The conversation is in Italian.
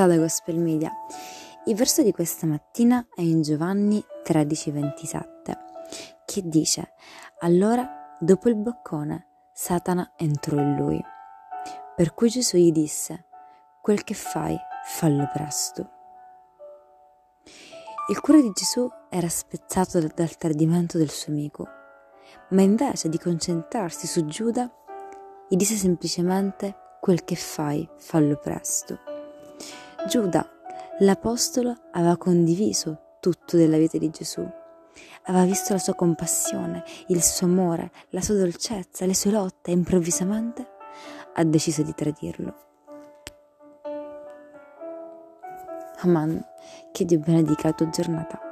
Ciao da Gospel Media. Il verso di questa mattina è in Giovanni 13:27 che dice Allora, dopo il boccone, Satana entrò in lui. Per cui Gesù gli disse Quel che fai, fallo presto. Il cuore di Gesù era spezzato dal tradimento del suo amico, ma invece di concentrarsi su Giuda, gli disse semplicemente quel che fai, fallo presto. Giuda, l'Apostolo, aveva condiviso tutto della vita di Gesù. Aveva visto la sua compassione, il suo amore, la sua dolcezza, le sue lotte e improvvisamente ha deciso di tradirlo. Aman, che Dio benedica la tua giornata.